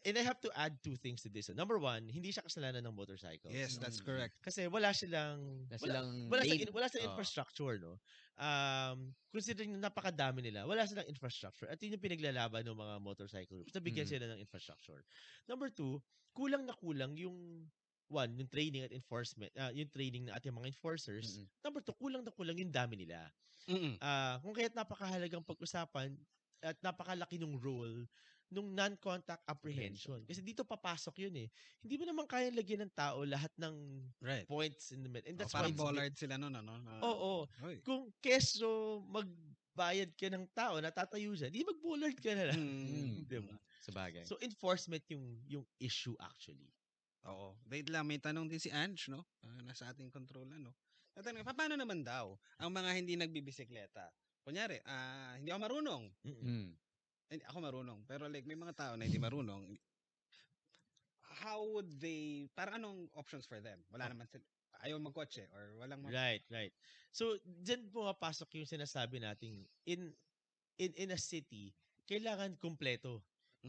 and I have to add two things to this. Number one, hindi siya kasalanan ng motorcycle. Yes, that's Mm. correct. Kasi wala silang, wala, silang wala, sa, wala sa Oo. infrastructure, no? Um, considering na napakadami nila, wala silang infrastructure. At yun yung pinaglalaban ng mga motorcycle groups. Nabigyan Mm. sila ng infrastructure. Number two, kulang na kulang yung one, yung training at enforcement, ah, yung training na ating mga enforcers. Mm-mm. Number two, kulang na kulang yung dami nila. Ah, kung kaya't napakahalagang pag-usapan at napakalaki ng role nung non-contact apprehension. Kasi dito papasok yun eh. Hindi mo naman kaya lagyan ng tao lahat ng Right. points in the middle. And Oh, that's why parang it's bollard sila noon, ano? Oo. Oy. Kung keso magbayad ka ng tao, natatayo siya, di mag-bollard ka na lang. Mm. [laughs] Di ba? Sa bagay. So enforcement yung yung issue actually. Oo. Wait lang, may tanong din si Ange, no? Ah, nasa ating control, ano? Tatanong, pa- paano naman daw ang mga hindi nagbibisikleta? Kunyari, ah, hindi ako marunong. Mm-mm. Hindi, ako marunong. Pero like, may mga tao na hindi marunong. How would they, parang anong options for them? Wala naman sila. Ayaw magkotse or walang ma- Right, right. So diyan pumapasok yung sinasabi nating in in in a city, kailangan kumpleto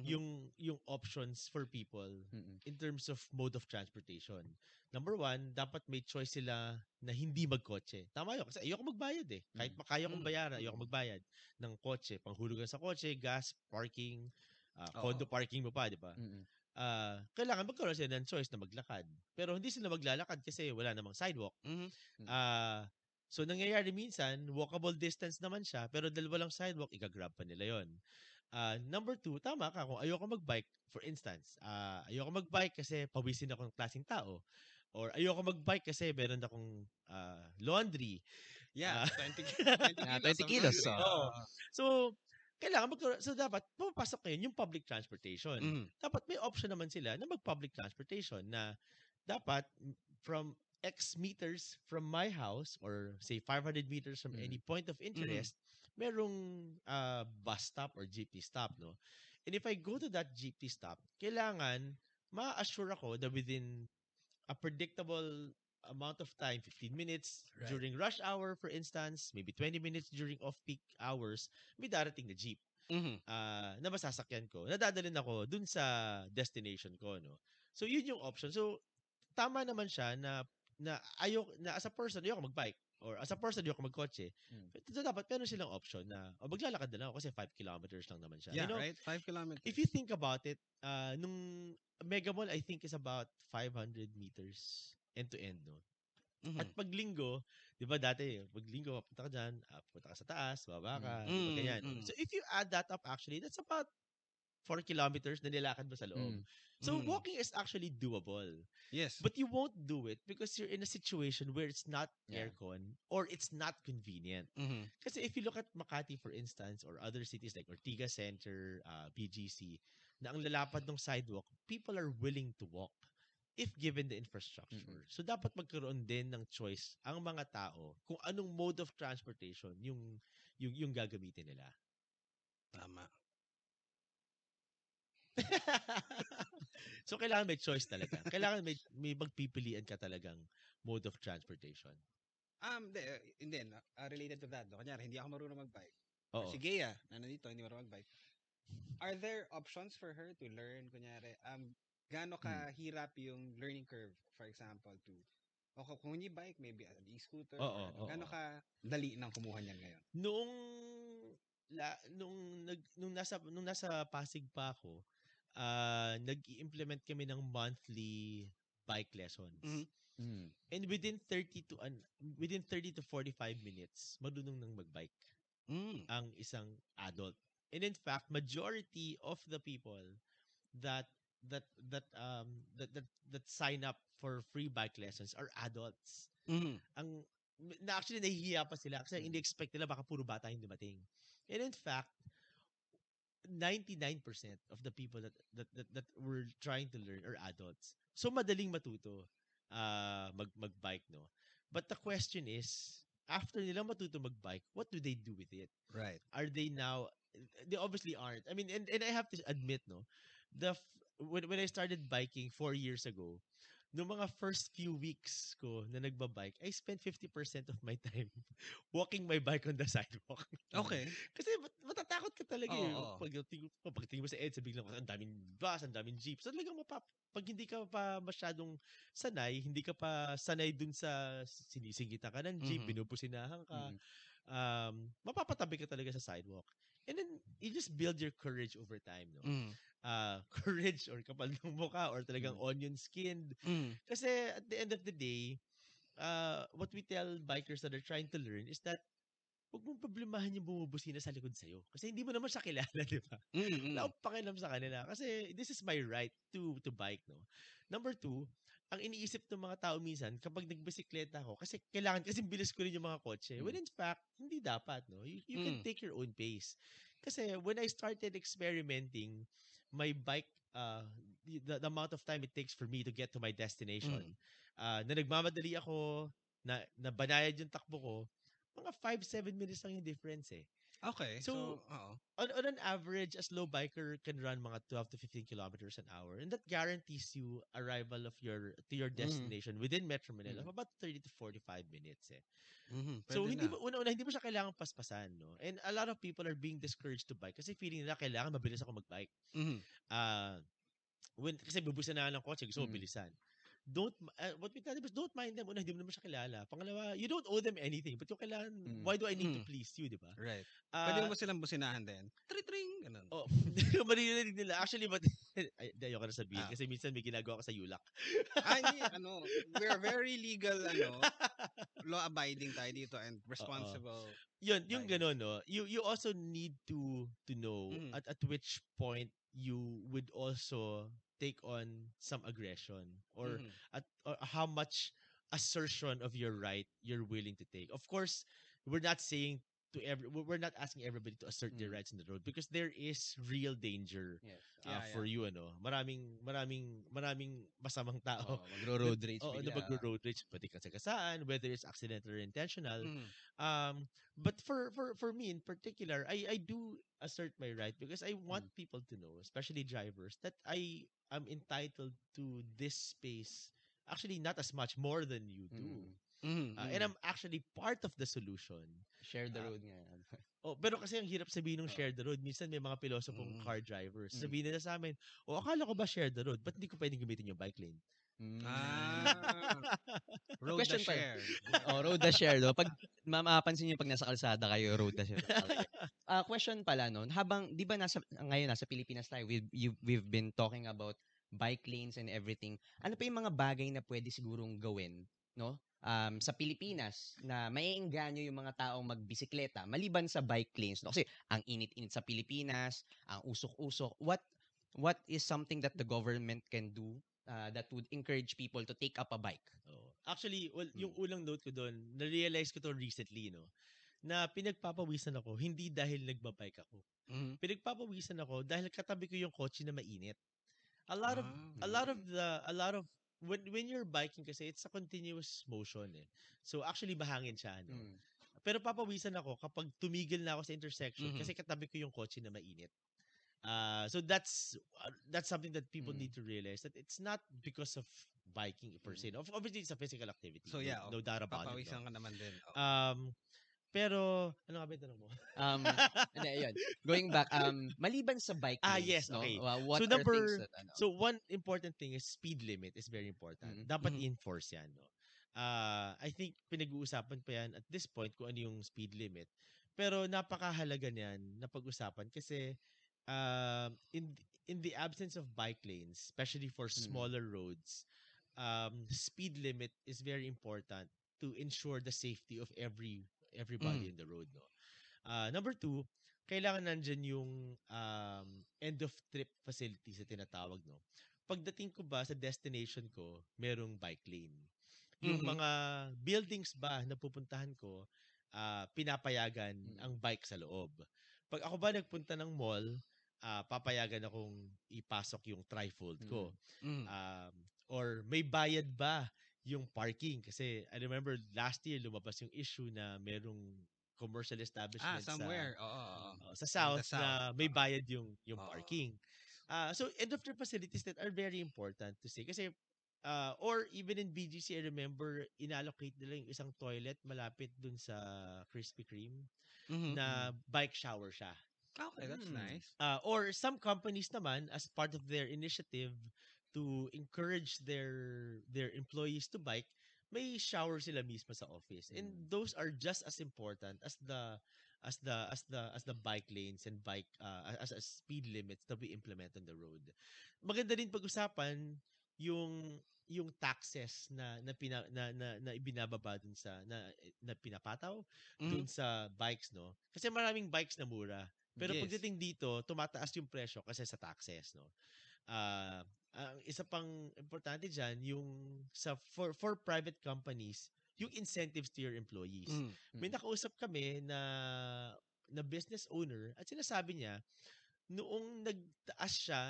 Mhm. yung yung options for people Mm-mm. in terms of mode of transportation. Number one, dapat may choice sila na hindi magkotse. Tama yun. Kasi ayoko magbayad eh. Kahit Mm. makaya kong Mm. bayaran, ayoko Mm. magbayad ng kotse. Panghulugan sa kotse, gas, parking, Oo. condo parking mo pa, di ba? Mm-mm. Ah, kailangan magkaroon sila ng choice na maglakad. Pero hindi sila maglalakad kasi wala namang sidewalk. Mhm. Mm. Ah, so nangyayari minsan, walkable distance naman siya, pero dalawa lang sidewalk, igagrab pa nila yon. Ah, number two, tama ka, kung ayoko magbike, for instance, ah, ayoko magbike kasi pawisin ako ng klaseng tao. Or ayoko magbike kasi meron akong ah, laundry. Yeah, Ah. 20, 20 [laughs] Ah, kilos. 20 ang kilos, oo. Oo. So, kailangan magkaroon, so dapat, pumapasok ngayon yung public transportation. Mhm. dapat may option naman sila na mag-public transportation na dapat from X meters from my house or say 500 meters from Mm. any point of interest, merong ah, bus stop or jeepney stop, no? And if I go to that jeepney stop, kailangan ma-assure ako that within a predictable amount of time, 15 minutes Right. during rush hour, for instance, maybe 20 minutes during off-peak hours, may darating na jeep Mhm. ah na masasakyan ko. Nadadalhin ako dun sa destination ko, no? So, yun yung option. So, tama naman siya na na ayok na as a person ayoko magbike or as a person ayoko magkotse. Mm. So, dapat meron silang option na o maglalakad na lang ako kasi 5 kilometers lang naman siya. Yeah, you know, right? Five kilometers. if you think about it, uh, nung Mega Mall, I think is about 500 meters end to end, no? Mhm. At pag linggo, di ba dati, pag linggo, punta ka dyan, ah, punta ka sa taas, baba ka, di ba, Mm, ganyan. mm. So if you add that up actually, that's about 4 kilometers na nilakad mo sa loob. Mm. So Mm. walking is actually doable. yes. But you won't do it because you're in a situation where it's not Yeah. aircon or it's not convenient. Mhm. Kasi if you look at Makati, for instance, or other cities like Ortiga Center, uh, BGC, na ang lalapad ng sidewalk, people are willing to walk if given the infrastructure. Mm-mm. So, dapat magkaroon din ng choice ang mga tao kung anong mode of transportation yung, yung, yung gagamitin nila. Tama. [laughs] so, kailangan may choice talaga. Kailangan may, may magpipilian ka talagang mode of transportation. Um, de, uh, hindi, uh, related to that. No? Kunyari, hindi ako marunong mag-bike. Oo. Si Gea, na nandito, hindi marunong mag-bike. Are there options for her to learn? Kunyari, um, gaano Hmm. kahirap yung learning curve, for example, to o kung- hindi bike, maybe an e-scooter. Oo, ano, oo, gaano oo. ka dali nang kumuha niyan ngayon? Noong la, nung nag nung nasa nung nasa Pasig pa ako, ah nag-implement kami ng monthly bike lessons. Mhm. Mm. And within 30 to an within 30 to 45 minutes, marunong nang magbike Mm. ang isang adult. And in fact, majority of the people that that that um that that, that sign up for free bike lessons are adults. Mhm. ang na actually nahihiya pa sila kasi hindi expect nila baka puro bata yung dumating. And in fact, 99% of the people that that that, that were trying to learn are adults. So madaling matuto uh, mag magbike no. But the question is, after nila matuto magbike, what do they do with it? Right. Are they now they obviously aren't. I mean, and, and I have to admit no, the f- when when I started biking 4 years ago, no mga first few weeks ko na nagbabike, I spent 50% of my [laughs] time walking my bike on the sidewalk. Okay. Kasi mat- matatakot ka talaga Oo, eh. oo. Pag, pag tingin mo sa EDSA, biglang ang daming bus, ang daming jeep. So talagang mapap pag hindi ka pa masyadong sanay, hindi ka pa sanay dun sa sinisingitan ka ng jeep, Mhm. binupusinahan ka, Mm. um, mapapatabi ka talaga sa sidewalk. And then, you just build your courage over time, no? Mm. Uh, [laughs] courage or kapal ng mukha or talagang onion skinned. Mm. Kasi at the end of the day, uh, what we tell bikers that are trying to learn is that huwag mong problemahan yung bumubusina sa likod sa'yo. Kasi hindi mo naman siya kilala, [laughs] di ba? Mm. mm. Wala akong pakialam sa kanila. Kasi this is my right to to bike, no? Number two, ang iniisip ng mga tao minsan, kapag nagbisikleta ako, kasi kailangan, kasi bilis ko rin yung mga kotse. When in fact, hindi dapat, no? You, you can Mm. take your own pace. Kasi when I started experimenting, my bike, uh, the, the, amount of time it takes for me to get to my destination, uh, na nagmamadali ako, na, na banayad yung takbo ko, mga 5-7 minutes lang yung difference eh. Okay. So, So, oo. on, on an average, a slow biker can run mga 12 to 15 kilometers an hour. And that guarantees you arrival of your to your Mm-hmm. destination within Metro Manila Mm. of about 30 to 45 minutes. Eh. Mhm, So, hindi mo, una-una, hindi mo siya kailangan paspasan. No? And a lot of people are being discouraged to bike kasi feeling nila kailangan mabilis ako magbike. Mhm. Ah, when, kasi bubusan na ng kotse, gusto mo Mm. bilisan. Don't, uh, what we tell them is don't mind them. Una, hindi mo naman siya kilala. Pangalawa, you don't owe them anything. But yung kailangan, Mm. why do I need to Mm. please you, di ba? Right. Ah, Pwede mo silang businahan din. Tring-tring. Ganun. Oh, [laughs] maririnig nila. Actually, but, [laughs] ay, di, ayoko na sabihin Ah. kasi minsan may ginagawa ka sa Yulak. ah, hindi. [laughs] Ano, we're very legal, ano, law-abiding tayo dito and responsible. Yun, yung gano'n, no? You, you also need to to know Mhm. at, at which point you would also take on some aggression or Mhm. at or how much assertion of your right you're willing to take. Of course, we're not saying to every we're not asking everybody to assert their Mm. rights in the road because there is real danger Yes. uh, Yeah, for you ano. Maraming maraming maraming masamang tao. Oh, [laughs] magro-road rage Oo, na magro-road rage pati kasi kasaan, whether it's accidental or intentional. Mhm. Um, but for for for me in particular, I I do assert my right because I want people to know, especially drivers, that I am entitled to this space. Actually, not as much more than you do. Mm. Uh, and I'm actually part of the solution. Share the Ah. road nga. [laughs] Oh, pero kasi ang hirap sabihin ng Oo. share the road. Minsan may mga pilosopong Mm. car drivers. Mm. Sabihin nila sa amin, o akala ko ba share the road? Ba't hindi ko pwedeng gamitin yung bike lane? Mm. Ah. [laughs] Road Question the share. [laughs] oh, road the share, no? Pag mamapansin niyo pag nasa kalsada kayo, road the share. Ah, question pala no, habang 'di ba nasa ngayon nasa Pilipinas tayo, we've you, we've been talking about bike lanes and everything. Ano pa yung mga bagay na pwede sigurong gawin, no? Um, sa Pilipinas na maiengganyo yung mga taong magbisikleta maliban sa bike lanes no kasi ang init-init sa Pilipinas ang usok-usok what what is something that the government can do uh, that would encourage people to take up a bike Oh. Actually, well, yung Mm. ulang note ko doon, na-realize ko to recently, no? Na pinagpapawisan ako, hindi dahil nagbabike ako. Mhm. Pinagpapawisan ako dahil katabi ko yung kotse na mainit. A lot of Ah. a lot of the a lot of when when you're biking kasi it's a continuous motion eh. So actually mahangin siya no. Mm. Pero papawisan ako kapag tumigil na ako sa intersection Mhm. kasi katabi ko yung kotse na mainit. Uh, so that's uh, that's something that people Mm. need to realize that it's not because of biking per se. No? Of- Obviously, it's a physical activity. So, no- yeah, no, doubt about it. Papawisan No? ka naman din. Oh. Um, pero, ano nga ba tanong mo? Um, hindi, yun. Going back, um, maliban sa bike Ah, yes, no? okay. Uh, what So, are number- things that, ano? So one important thing is speed limit is very important. Mhm. Dapat Mhm. i-enforce yan. No? Uh, I think pinag-uusapan pa yan at this point kung ano yung speed limit. Pero napakahalaga niyan na pag-usapan kasi uh, in in the absence of bike lanes, especially for Mhm. smaller roads, um, speed limit is very important to ensure the safety of every everybody in the road. No? Uh, number two, kailangan nandyan yung um, end of trip facilities na tinatawag. No? Pagdating ko ba sa destination ko, merong bike lane. Yung Mhm. mga buildings ba na pupuntahan ko, ah, pinapayagan Mm. ang bike sa loob. Pag ako ba nagpunta ng mall, ah, papayagan akong ipasok yung trifold ko. Mhm. Um, or may bayad ba yung parking? Kasi I remember last year lumabas yung issue na merong commercial Ah, establishment somewhere. Oo. oo, oo. sa, oh, sa In south, south, na may bayad yung yung Oo. parking. Ah, so end of trip facilities that are very important to say kasi ah, or even in BGC I remember inallocate nila yung isang toilet malapit dun sa Krispy Kreme Mhm. na bike shower siya. Okay, that's Mm. nice. Uh, or some companies naman as part of their initiative to encourage their their employees to bike, may shower sila mismo sa office. And Mm. those are just as important as the as the as the as the bike lanes and bike uh, as as speed limits that we implement on the road. Maganda din pag-usapan yung yung taxes na na, pina, na, na, na ibinababa dun sa na, na pinapataw Mhm. dun sa bikes no kasi maraming bikes na mura pero Yes. pagdating dito, tumataas yung presyo kasi sa taxes, no? Ang isa pang importante diyan yung sa for for private companies, yung incentives to your employees. Mhm. May nakausap kami na na business owner at sinasabi niya noong nagtaas siya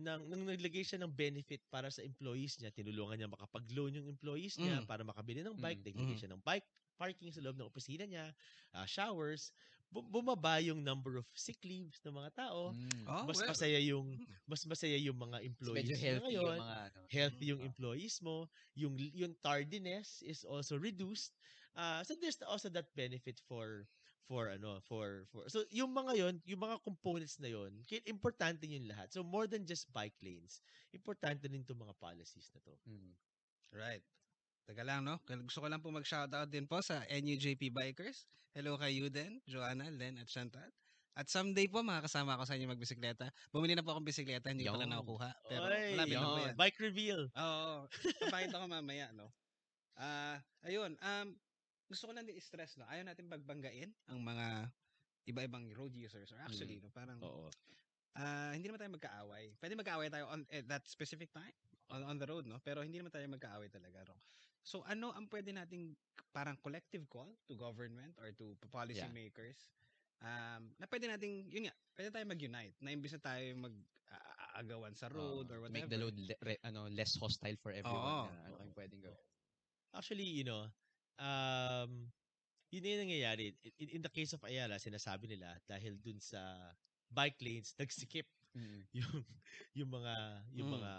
ng nang naglagay siya ng benefit para sa employees niya, tinulungan niya makapag-loan yung employees niya Mm. para makabili ng bike, Mm. naglagay Mhm. siya ng bike parking sa loob ng opisina niya, ah, showers, bumaba yung number of sick leaves ng mga tao. Mm. Oh, mas well. masaya yung Mm. mas masaya yung mga So, employees mo healthy ngayon. yung mga ano. healthy yung Ah. employees mo, yung yung tardiness is also reduced. Uh, so there's also that benefit for for ano for for so yung mga yon yung mga components na yon importante yun lahat so more than just bike lanes importante din itong mga policies na to Mm. Right. Taga lang, no? Gusto ko lang po mag-shoutout din po sa NUJP Bikers. Hello kay Yuden, Joanna, Len, at Chantal. At someday po, makakasama ako sa inyo magbisikleta. Bumili na po akong bisikleta, hindi ko pa lang nakukuha. Pero Oy, malapit na po yun. yan. bike reveal Oo. [laughs] Papakita ko mamaya, no? Ah, ayun. Um, gusto ko lang din i-stress, no? Ayaw natin pagbanggain ang mga iba-ibang road users. Or actually, no? Parang, oo ah, hindi naman tayo magkaaway. Pwede magkaaway tayo on at that specific time on, on the road, no? Pero hindi naman tayo magkaaway talaga, no? So ano ang pwede nating parang collective call to government or to policy makers um, na pwede nating, yun nga, pwede tayo mag-unite na imbis na tayo mag-aagawan sa road Oo, or whatever. Make the load le- re- ano, less hostile for everyone. Oo. na ano kayong pwedeng gawin. Actually, you know, um, yun na yung nangyayari. In, in- the case of Ayala, sinasabi nila dahil dun sa bike lanes, [laughs] nagsikip yung yung mga yung Mm. mga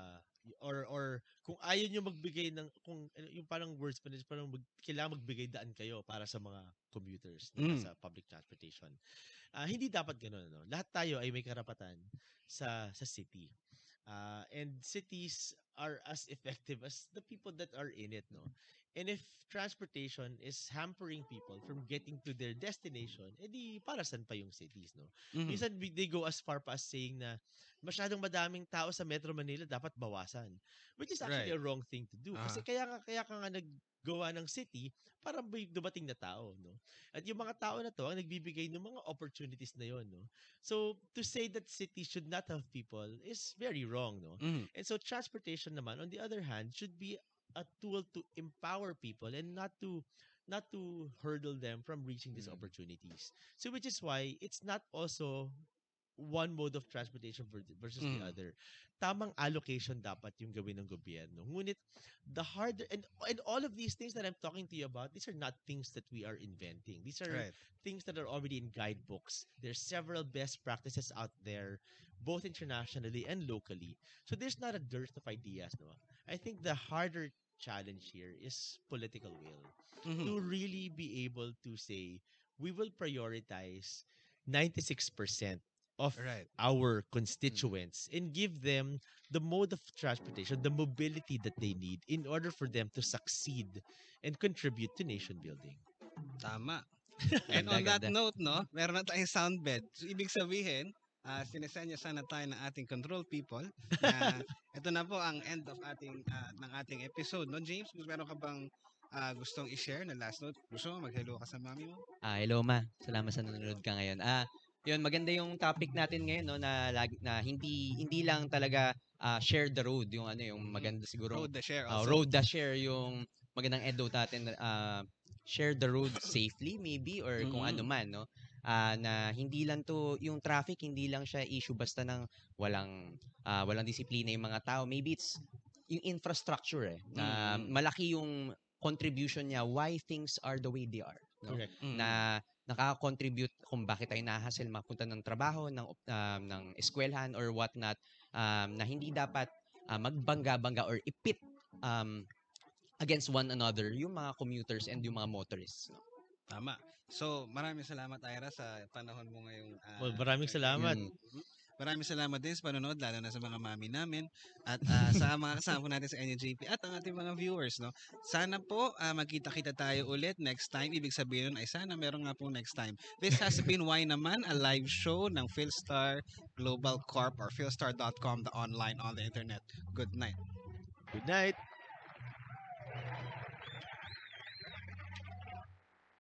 or or kung ayaw nyo magbigay ng kung ano, yung parang words pa parang mag, kailangan magbigay daan kayo para sa mga commuters Mm. sa public transportation. Ah, hindi dapat ganoon no. Lahat tayo ay may karapatan sa sa city. Ah, and cities are as effective as the people that are in it no. And if transportation is hampering people from getting to their destination, edi para saan pa yung cities no? Mhm. Minsan bi- they go as far pa as saying na masyadong madaming tao sa Metro Manila dapat bawasan. Which is actually Right. a wrong thing to do. Kasi kaya nga kaya ka nga naggawa ng city para may dumating na tao, no? At yung mga tao na to ang nagbibigay ng mga opportunities na yon, no? So to say that city should not have people is very wrong, no? Mhm. And so transportation naman on the other hand should be a tool to empower people and not to not to hurdle them from reaching these Mm. opportunities. So which is why it's not also one mode of transportation ver- versus the Mm. other. Tamang allocation dapat yung gawin ng gobyerno. Ngunit the harder and and all of these things that I'm talking to you about, these are not things that we are inventing. These are Right. things that are already in guidebooks. There's several best practices out there, both internationally and locally. So there's not a dearth of ideas, no. I think the harder challenge here is political will Mhm. to really be able to say we will prioritize 96% of Right. our constituents and give them the mode of transportation, the mobility that they need in order for them to succeed and contribute to nation building. Tama. [laughs] And on that note, no, meron na tayong sound bed. So, ibig sabihin, uh, sinesenya sana tayo ng ating control people. [laughs] Na ito na po ang end of ating ah, ng ating episode. No, James, meron ka bang ah, gustong i-share na last note? Gusto mo mag-hello ka sa mami mo? Ah, hello ma. Salamat sa nanonood ka ngayon. Ah, yun maganda yung topic natin ngayon no na na hindi hindi lang talaga ah, share the road yung ano yung maganda siguro Road the share also. road the share yung magandang edo natin ah, share the road safely maybe or kung Mhm. ano man no Ah, na hindi lang to yung traffic hindi lang siya issue basta ng walang ah, walang disiplina yung mga tao maybe it's yung infrastructure eh na Mm. malaki yung contribution niya why things are the way they are no? Correct. Mm. na nakaka-contribute kung bakit tayo nahassle mapunta ng trabaho, ng um, ng eskwelahan or what not um, na hindi dapat ah, magbangga-bangga or ipit um, against one another yung mga commuters and yung mga motorists. No? Tama. So, maraming salamat, Ira, sa panahon mo ngayong... ah, Well, maraming salamat. Yun. Mhm. Maraming salamat din sa panonood, lalo na sa mga mami namin at ah, sa mga kasama po natin sa NUJP at ang ating mga viewers. No? Sana po ah, magkita-kita tayo ulit next time. Ibig sabihin nun ay sana meron nga po next time. This has been Why Naman, a live show ng Philstar Global Corp or philstar.com, the online on the internet. Good night. Good night.